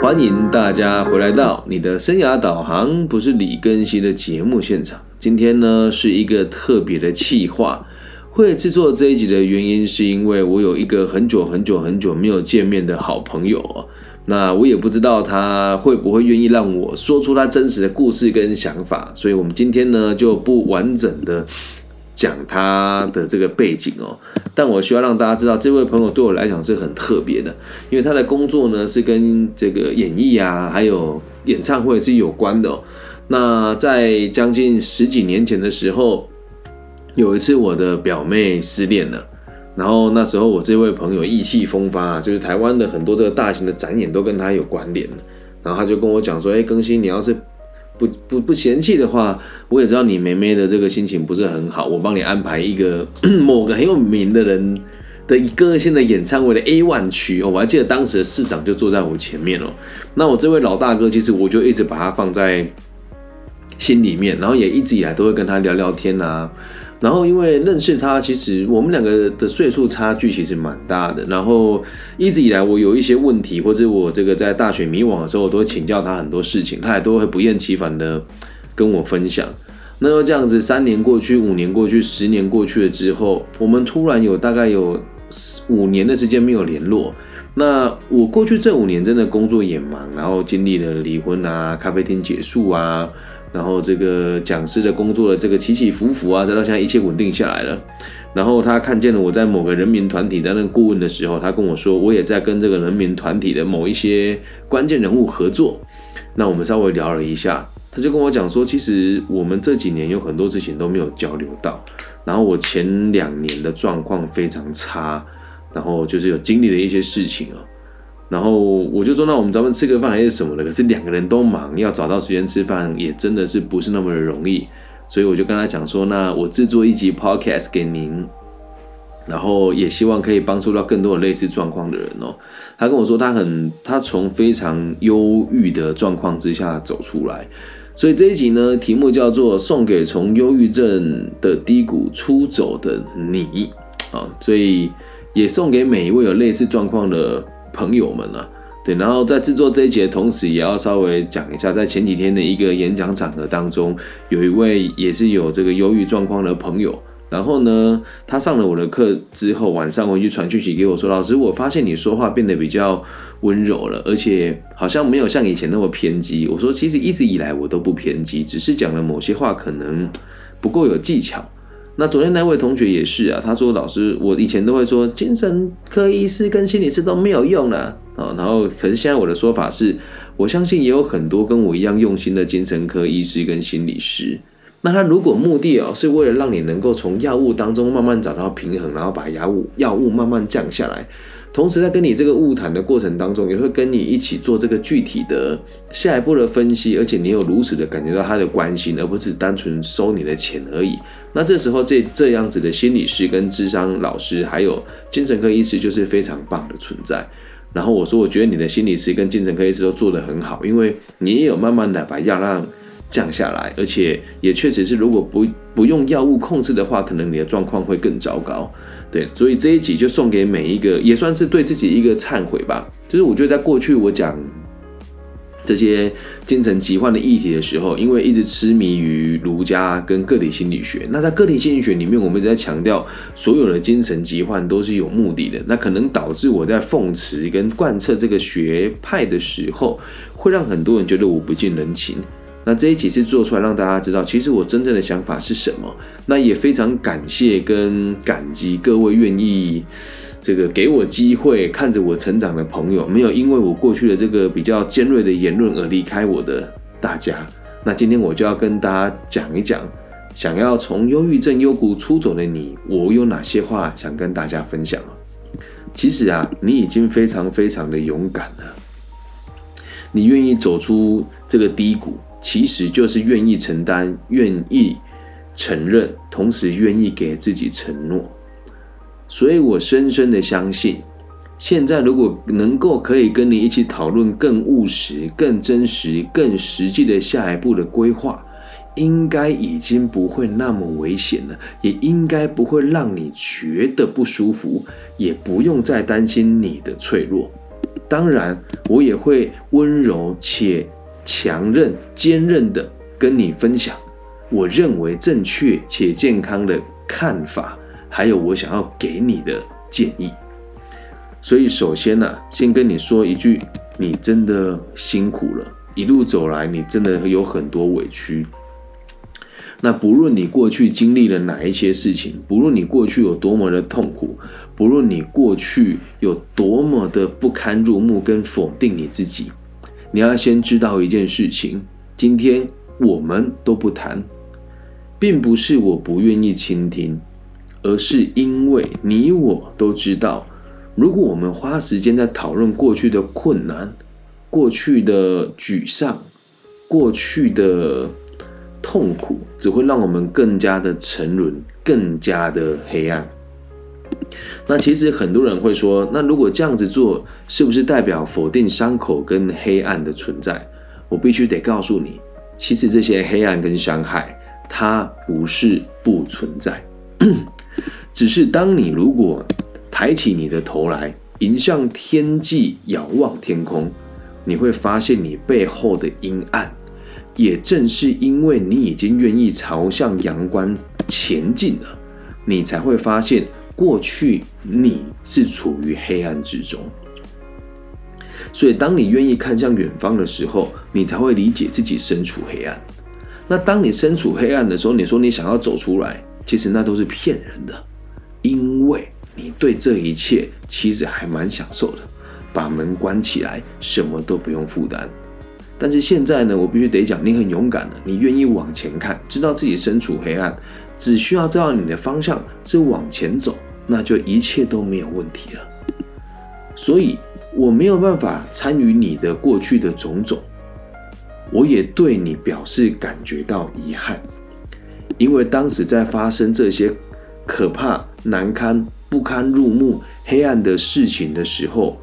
欢迎大家回来到你的生涯导航，不是李根熙的节目现场。今天呢是一个特别的企划，会制作这一集的原因是因为我有一个很久很久很久没有见面的好朋友。那我也不知道他会不会愿意让我说出他真实的故事跟想法，所以我们今天呢就不完整的讲他的这个背景哦。但我需要让大家知道，这位朋友对我来讲是很特别的，因为他的工作呢是跟这个演艺啊，还有演唱会是有关的。那在将近十几年前的时候，有一次我的表妹失恋了，然后那时候我这位朋友意气风发，就是台湾的很多这个大型的展演都跟他有关联然后他就跟我讲说：“哎，更新，你要是……”不不嫌弃的话，我也知道你妹妹的这个心情不是很好，我帮你安排一个 某个很有名的人的一个性的演唱会的 A one 区哦，我还记得当时的市长就坐在我前面哦。那我这位老大哥，其实我就一直把他放在心里面，然后也一直以来都会跟他聊聊天啊。然后因为认识他，其实我们两个的岁数差距其实蛮大的。然后一直以来我有一些问题，或者我这个在大学迷惘的时候，我都会请教他很多事情，他也都会不厌其烦的跟我分享。那就这样子，三年过去，五年过去，十年过去了之后，我们突然有大概有五年的时间没有联络。那我过去这五年真的工作也忙，然后经历了离婚啊，咖啡厅结束啊。然后这个讲师的工作的这个起起伏伏啊，直到现在一切稳定下来了。然后他看见了我在某个人民团体担任顾问的时候，他跟我说，我也在跟这个人民团体的某一些关键人物合作。那我们稍微聊了一下，他就跟我讲说，其实我们这几年有很多事情都没有交流到。然后我前两年的状况非常差，然后就是有经历了一些事情啊。然后我就说，那我们咱们吃个饭还是什么的？可是两个人都忙，要找到时间吃饭也真的是不是那么的容易。所以我就跟他讲说，那我制作一集 podcast 给您，然后也希望可以帮助到更多的类似状况的人哦。他跟我说，他很他从非常忧郁的状况之下走出来，所以这一集呢，题目叫做送给从忧郁症的低谷出走的你啊，所以也送给每一位有类似状况的。朋友们啊，对，然后在制作这一节的同时，也要稍微讲一下，在前几天的一个演讲场合当中，有一位也是有这个忧郁状况的朋友，然后呢，他上了我的课之后，晚上回去传讯息给我说：“老师，我发现你说话变得比较温柔了，而且好像没有像以前那么偏激。”我说：“其实一直以来我都不偏激，只是讲了某些话可能不够有技巧。”那昨天那位同学也是啊，他说：“老师，我以前都会说精神科医师跟心理师都没有用了啊，然后可是现在我的说法是，我相信也有很多跟我一样用心的精神科医师跟心理师。那他如果目的哦是为了让你能够从药物当中慢慢找到平衡，然后把药物药物慢慢降下来。”同时，在跟你这个物谈的过程当中，也会跟你一起做这个具体的下一步的分析，而且你有如此的感觉到他的关心，而不是单纯收你的钱而已。那这时候，这这样子的心理师、跟智商老师，还有精神科医师，就是非常棒的存在。然后我说，我觉得你的心理师跟精神科医师都做得很好，因为你也有慢慢的把药让降下来，而且也确实是，如果不不用药物控制的话，可能你的状况会更糟糕。对，所以这一集就送给每一个，也算是对自己一个忏悔吧。就是我觉得在过去我讲这些精神疾患的议题的时候，因为一直痴迷于儒家跟个体心理学，那在个体心理学里面，我们一直在强调所有的精神疾患都是有目的的，那可能导致我在奉持跟贯彻这个学派的时候，会让很多人觉得我不近人情。那这一集是做出来让大家知道，其实我真正的想法是什么。那也非常感谢跟感激各位愿意这个给我机会看着我成长的朋友，没有因为我过去的这个比较尖锐的言论而离开我的大家。那今天我就要跟大家讲一讲，想要从忧郁症幽谷出走的你，我有哪些话想跟大家分享其实啊，你已经非常非常的勇敢了，你愿意走出这个低谷。其实就是愿意承担、愿意承认，同时愿意给自己承诺。所以我深深的相信，现在如果能够可以跟你一起讨论更务实、更真实、更实际的下一步的规划，应该已经不会那么危险了，也应该不会让你觉得不舒服，也不用再担心你的脆弱。当然我也会温柔且强韧、坚韧的跟你分享我认为正确且健康的看法，还有我想要给你的建议。所以，首先呢，先跟你说一句，你真的辛苦了，一路走来，你真的有很多委屈。那不论你过去经历了哪一些事情，不论你过去有多么的痛苦，不论你过去有多么的不堪入目跟否定你自己，你要先知道一件事情：今天我们都不谈，并不是我不愿意倾听，而是因为你我都知道，如果我们花时间在讨论过去的困难、过去的沮丧、过去的……痛苦只会让我们更加的沉沦，更加的黑暗。那其实很多人会说，那如果这样子做，是不是代表否定伤口跟黑暗的存在？我必须得告诉你，其实这些黑暗跟伤害，它不是不存在，只是当你如果抬起你的头来，迎向天际，仰望天空，你会发现你背后的阴暗。也正是因为你已经愿意朝向阳光前进了，你才会发现过去你是处于黑暗之中。所以，当你愿意看向远方的时候，你才会理解自己身处黑暗。那当你身处黑暗的时候，你说你想要走出来，其实那都是骗人的，因为你对这一切其实还蛮享受的，把门关起来，什么都不用负担。但是现在呢，我必须得讲，你很勇敢了，你愿意往前看，知道自己身处黑暗，只需要知道你的方向是往前走，那就一切都没有问题了。所以我没有办法参与你的过去的种种，我也对你表示感觉到遗憾，因为当时在发生这些可怕、难堪、不堪入目、黑暗的事情的时候，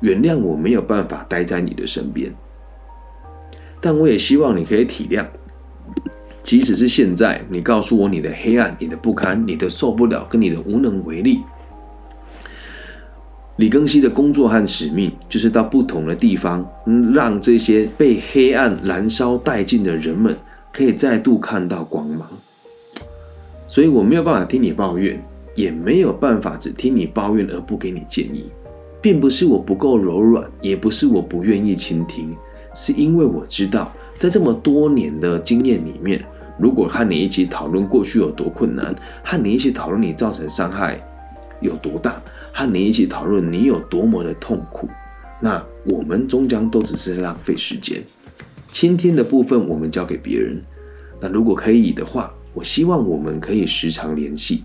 原谅我没有办法待在你的身边。但我也希望你可以体谅，即使是现在，你告诉我你的黑暗、你的不堪、你的受不了，跟你的无能为力。李庚希的工作和使命，就是到不同的地方，让这些被黑暗燃烧殆尽的人们，可以再度看到光芒。所以我没有办法听你抱怨，也没有办法只听你抱怨而不给你建议，并不是我不够柔软，也不是我不愿意倾听。是因为我知道，在这么多年的经验里面，如果和你一起讨论过去有多困难，和你一起讨论你造成伤害有多大，和你一起讨论你有多么的痛苦，那我们终将都只是浪费时间。倾听的部分我们交给别人。那如果可以的话，我希望我们可以时常联系。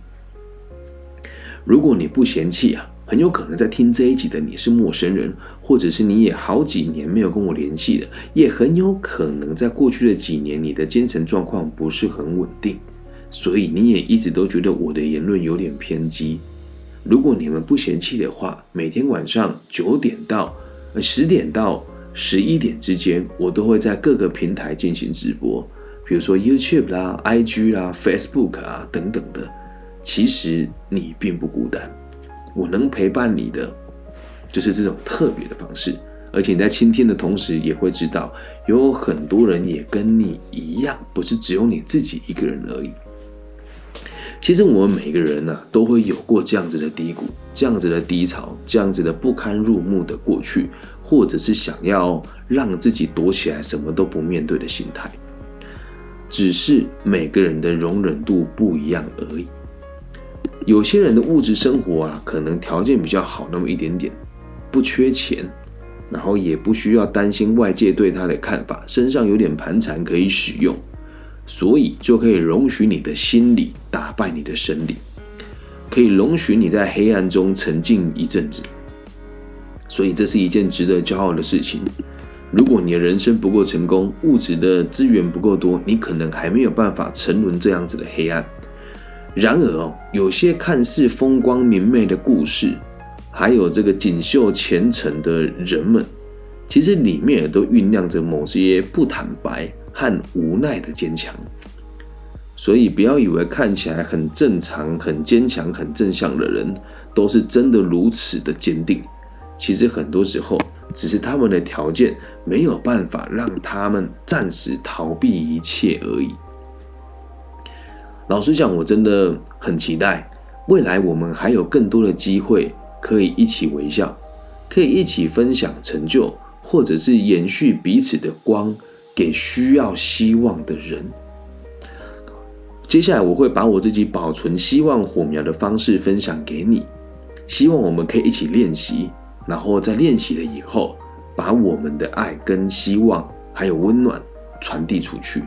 如果你不嫌弃啊。很有可能在听这一集的你是陌生人，或者是你也好几年没有跟我联系了，也很有可能在过去的几年你的精神状况不是很稳定，所以你也一直都觉得我的言论有点偏激。如果你们不嫌弃的话，每天晚上九点到呃十点到十一点之间，我都会在各个平台进行直播，比如说 YouTube 啦、IG 啦、Facebook 啊等等的。其实你并不孤单。我能陪伴你的，就是这种特别的方式，而且你在倾听的同时，也会知道有很多人也跟你一样，不是只有你自己一个人而已。其实我们每个人呢，都会有过这样子的低谷、这样子的低潮、这样子的不堪入目的过去，或者是想要让自己躲起来，什么都不面对的心态。只是每个人的容忍度不一样而已。有些人的物质生活啊，可能条件比较好那么一点点，不缺钱，然后也不需要担心外界对他的看法，身上有点盘缠可以使用，所以就可以容许你的心理打败你的生理，可以容许你在黑暗中沉浸一阵子，所以这是一件值得骄傲的事情。如果你的人生不够成功，物质的资源不够多，你可能还没有办法沉沦这样子的黑暗。然而哦，有些看似风光明媚的故事，还有这个锦绣前程的人们，其实里面也都酝酿着某些不坦白和无奈的坚强。所以不要以为看起来很正常、很坚强、很正向的人，都是真的如此的坚定。其实很多时候只是他们的条件没有办法让他们暂时逃避一切而已。老实讲，我真的很期待未来我们还有更多的机会可以一起微笑，可以一起分享成就，或者是延续彼此的光，给需要希望的人。接下来我会把我自己保存希望火苗的方式分享给你，希望我们可以一起练习，然后在练习了以后，把我们的爱跟希望还有温暖传递出去。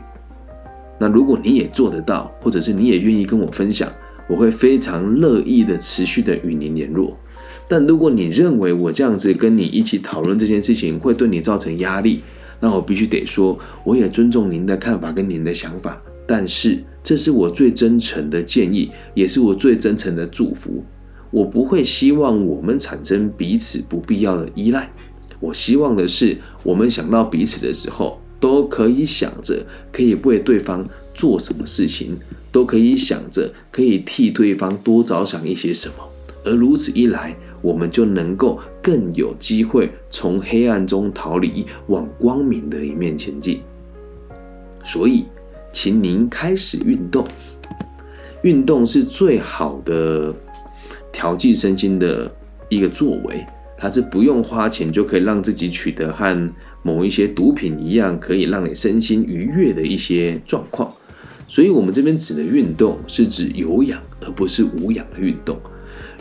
那如果你也做得到，或者是你也愿意跟我分享，我会非常乐意的持续的与您联络。但如果你认为我这样子跟你一起讨论这件事情会对你造成压力，那我必须得说，我也尊重您的看法跟您的想法，但是。这是我最真诚的建议，也是我最真诚的祝福。我不会希望我们产生彼此不必要的依赖。我希望的是，我们想到彼此的时候，都可以想着可以为对方做什么事情，都可以想着可以替对方多着想一些什么。而如此一来，我们就能够更有机会从黑暗中逃离，往光明的一面前进。所以。请您开始运动，运动是最好的调剂身心的一个作为，它是不用花钱就可以让自己取得和某一些毒品一样，可以让你身心愉悦的一些状况。所以，我们这边指的运动是指有氧，而不是无氧的运动。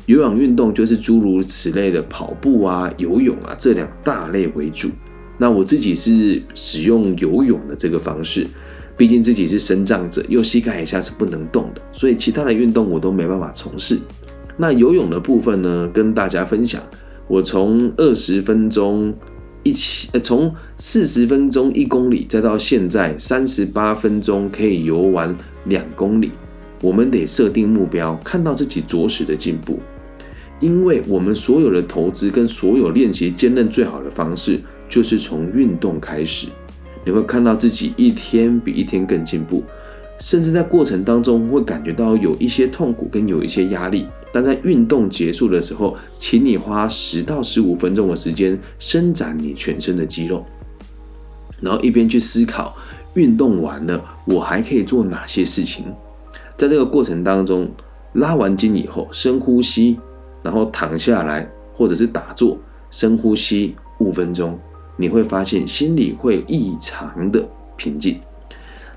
有氧运动就是诸如此类的跑步啊、游泳啊这两大类为主。那我自己是使用游泳的这个方式。毕竟自己是生长者，右膝盖以下是不能动的，所以其他的运动我都没办法从事。那游泳的部分呢，跟大家分享，我从二十分钟一起，呃，从四十分钟一公里，再到现在三十八分钟可以游完两公里。我们得设定目标，看到自己着实的进步，因为我们所有的投资跟所有练习坚韧最好的方式，就是从运动开始。你会看到自己一天比一天更进步，甚至在过程当中会感觉到有一些痛苦跟有一些压力。但在运动结束的时候，请你花十到十五分钟的时间伸展你全身的肌肉，然后一边去思考运动完了我还可以做哪些事情。在这个过程当中，拉完筋以后深呼吸，然后躺下来或者是打坐深呼吸五分钟。你会发现心里会异常的平静。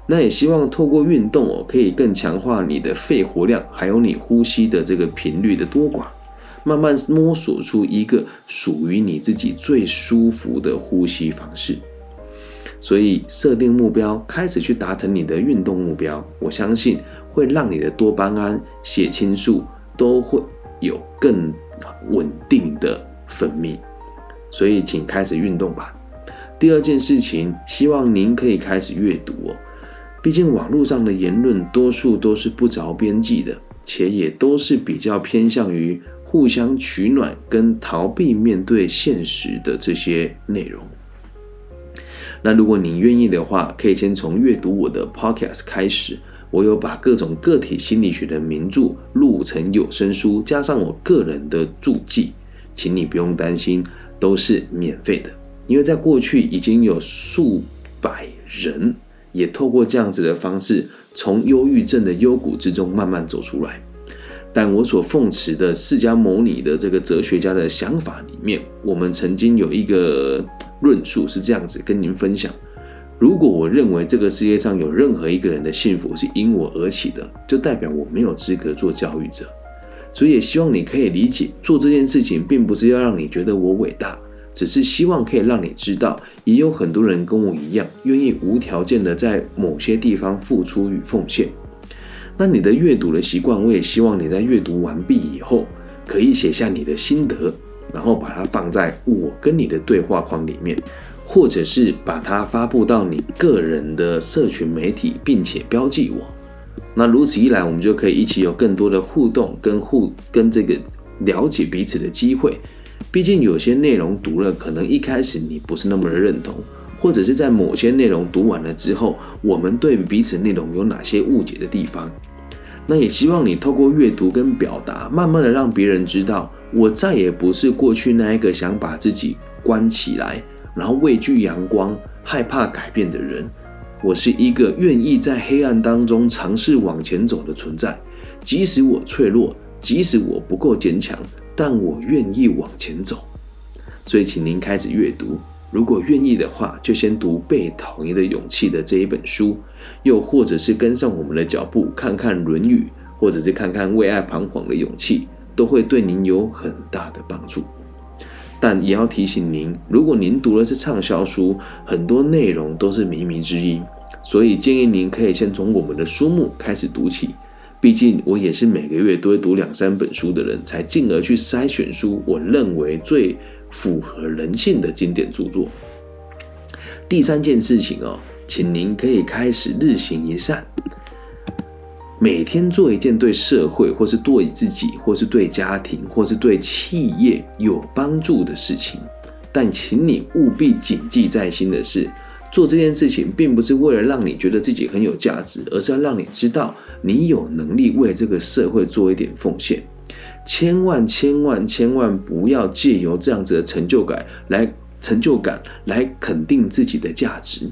那也希望透过运动哦，可以更强化你的肺活量，还有你呼吸的这个频率的多寡，慢慢摸索出一个属于你自己最舒服的呼吸方式。所以设定目标，开始去达成你的运动目标，我相信会让你的多巴胺、血清素都会有更稳定的分泌。所以，请开始运动吧。第二件事情，希望您可以开始阅读哦。毕竟网络上的言论多数都是不着边际的，且也都是比较偏向于互相取暖跟逃避面对现实的这些内容。那如果您愿意的话，可以先从阅读我的 Podcast 开始。我有把各种个体心理学的名著录成有声书，加上我个人的注记，请你不用担心。都是免费的，因为在过去已经有数百人也透过这样子的方式，从忧郁症的幽谷之中慢慢走出来。但我所奉持的释迦牟尼的这个哲学家的想法里面，我们曾经有一个论述是这样子跟您分享：如果我认为这个世界上有任何一个人的幸福是因我而起的，就代表我没有资格做教育者。所以也希望你可以理解，做这件事情并不是要让你觉得我伟大，只是希望可以让你知道，也有很多人跟我一样，愿意无条件的在某些地方付出与奉献。那你的阅读的习惯，我也希望你在阅读完毕以后，可以写下你的心得，然后把它放在我跟你的对话框里面，或者是把它发布到你个人的社群媒体，并且标记我。那如此一来，我们就可以一起有更多的互动跟互跟这个了解彼此的机会。毕竟有些内容读了，可能一开始你不是那么的认同，或者是在某些内容读完了之后，我们对彼此内容有哪些误解的地方。那也希望你透过阅读跟表达，慢慢的让别人知道，我再也不是过去那一个想把自己关起来，然后畏惧阳光、害怕改变的人。我是一个愿意在黑暗当中尝试往前走的存在，即使我脆弱，即使我不够坚强，但我愿意往前走。所以，请您开始阅读。如果愿意的话，就先读《被讨厌的勇气》的这一本书，又或者是跟上我们的脚步，看看《论语》，或者是看看《为爱彷徨的勇气》，都会对您有很大的帮助。但也要提醒您，如果您读的是畅销书，很多内容都是靡靡之音，所以建议您可以先从我们的书目开始读起。毕竟我也是每个月都会读两三本书的人，才进而去筛选出我认为最。符合人性的经典著作。第三件事情哦，请您可以开始日行一善，每天做一件对社会，或是对自己，或是对家庭，或是对企业有帮助的事情。但请你务必谨记在心的是，做这件事情并不是为了让你觉得自己很有价值，而是要让你知道你有能力为这个社会做一点奉献。千万千万千万不要借由这样子的成就感来成就感来肯定自己的价值。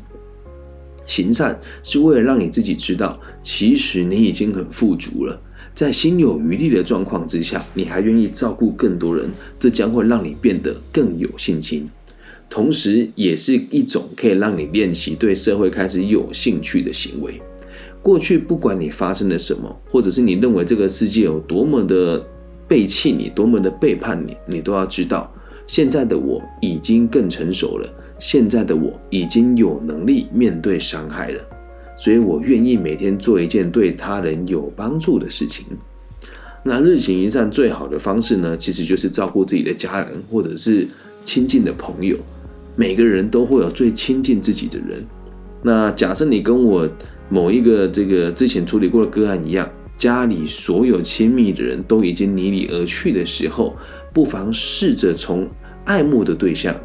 行善是为了让你自己知道，其实你已经很富足了，在心有余力的状况之下，你还愿意照顾更多人，这将会让你变得更有信心，同时也是一种可以让你练习对社会开始有兴趣的行为。过去不管你发生了什么，或者是你认为这个世界有多么的。背弃你，多么的背叛你，你都要知道。现在的我已经更成熟了，现在的我已经有能力面对伤害了，所以我愿意每天做一件对他人有帮助的事情。那日行一善最好的方式呢，其实就是照顾自己的家人或者是亲近的朋友。每个人都会有最亲近自己的人。那假设你跟我某一个这个之前处理过的个案一样。家里所有亲密的人都已经离你而去的时候，不妨试着从爱慕的对象，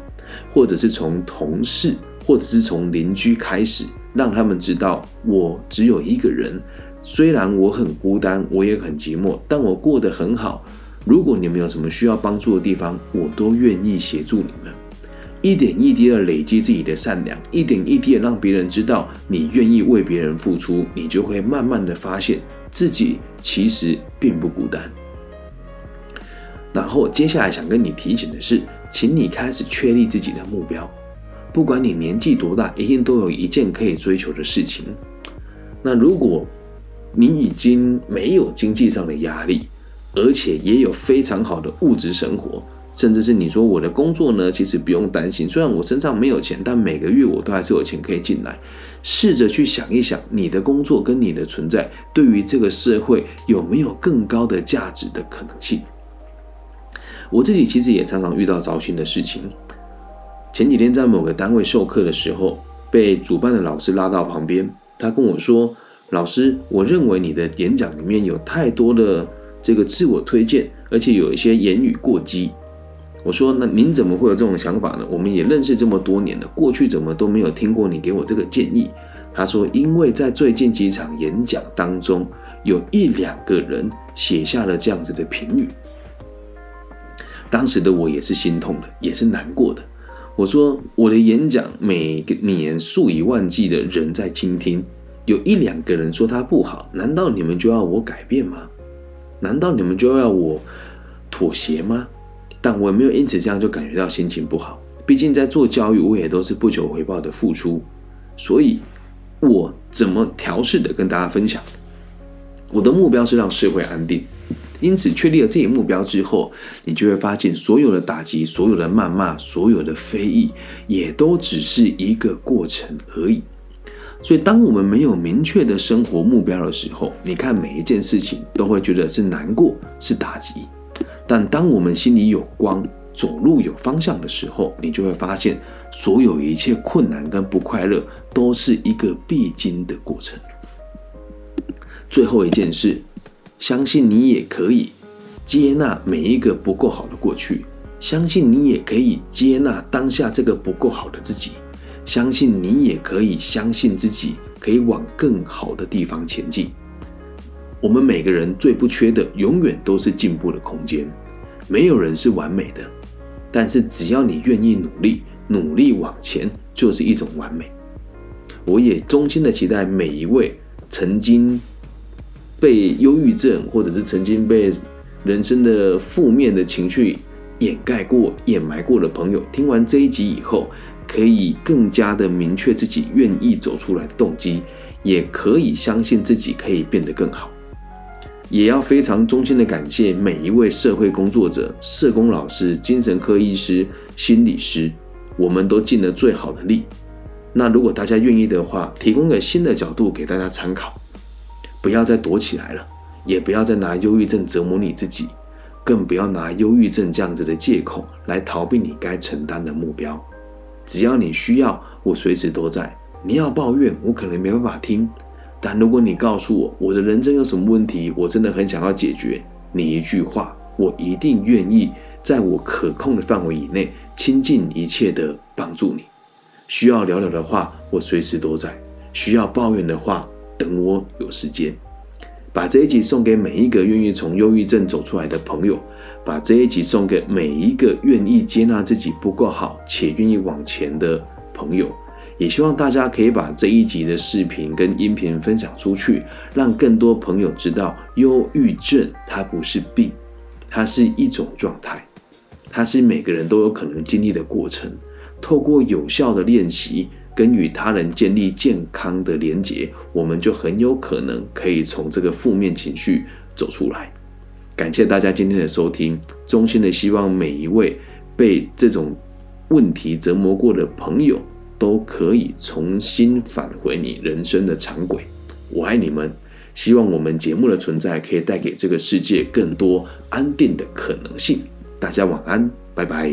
或者是从同事，或者是从邻居开始，让他们知道我只有一个人。虽然我很孤单，我也很寂寞，但我过得很好。如果你们有什么需要帮助的地方，我都愿意协助你们。一点一滴的累积自己的善良，一点一滴的让别人知道你愿意为别人付出，你就会慢慢的发现。自己其实并不孤单。然后接下来想跟你提醒的是，请你开始确立自己的目标。不管你年纪多大，一定都有一件可以追求的事情。那如果你已经没有经济上的压力，而且也有非常好的物质生活。甚至是你说我的工作呢，其实不用担心。虽然我身上没有钱，但每个月我都还是有钱可以进来。试着去想一想，你的工作跟你的存在对于这个社会有没有更高的价值的可能性？我自己其实也常常遇到糟心的事情。前几天在某个单位授课的时候，被主办的老师拉到旁边，他跟我说：“老师，我认为你的演讲里面有太多的这个自我推荐，而且有一些言语过激。”我说：“那您怎么会有这种想法呢？我们也认识这么多年了，过去怎么都没有听过你给我这个建议？”他说：“因为在最近几场演讲当中，有一两个人写下了这样子的评语。当时的我也是心痛的，也是难过的。我说：我的演讲每年数以万计的人在倾听，有一两个人说他不好，难道你们就要我改变吗？难道你们就要我妥协吗？”但我也没有因此这样就感觉到心情不好，毕竟在做教育，我也都是不求回报的付出，所以，我怎么调试的跟大家分享，我的目标是让社会安定，因此确立了这一目标之后，你就会发现所有的打击、所有的谩骂、所有的非议，也都只是一个过程而已。所以，当我们没有明确的生活目标的时候，你看每一件事情都会觉得是难过、是打击。但当我们心里有光，走路有方向的时候，你就会发现，所有一切困难跟不快乐都是一个必经的过程。最后一件事，相信你也可以接纳每一个不够好的过去，相信你也可以接纳当下这个不够好的自己，相信你也可以相信自己可以往更好的地方前进。我们每个人最不缺的，永远都是进步的空间。没有人是完美的，但是只要你愿意努力，努力往前，就是一种完美。我也衷心的期待每一位曾经被忧郁症，或者是曾经被人生的负面的情绪掩盖过、掩埋过的朋友，听完这一集以后，可以更加的明确自己愿意走出来的动机，也可以相信自己可以变得更好。也要非常衷心的感谢每一位社会工作者、社工老师、精神科医师、心理师，我们都尽了最好的力。那如果大家愿意的话，提供个新的角度给大家参考，不要再躲起来了，也不要再拿忧郁症折磨你自己，更不要拿忧郁症这样子的借口来逃避你该承担的目标。只要你需要，我随时都在。你要抱怨，我可能没办法听，但如果你告诉我我的人生有什么问题，我真的很想要解决，你一句话，我一定愿意在我可控的范围以内，倾尽一切的帮助你。需要聊聊的话，我随时都在；需要抱怨的话，等我有时间。把这一集送给每一个愿意从忧郁症走出来的朋友，把这一集送给每一个愿意接纳自己不够好且愿意往前的朋友。也希望大家可以把这一集的视频跟音频分享出去，让更多朋友知道，忧郁症它不是病，它是一种状态，它是每个人都有可能经历的过程。透过有效的练习跟与他人建立健康的连结，我们就很有可能可以从这个负面情绪走出来。感谢大家今天的收听，衷心的希望每一位被这种问题折磨过的朋友都可以重新返回你人生的常轨。我爱你们，希望我们节目的存在可以带给这个世界更多安定的可能性。大家晚安，拜拜。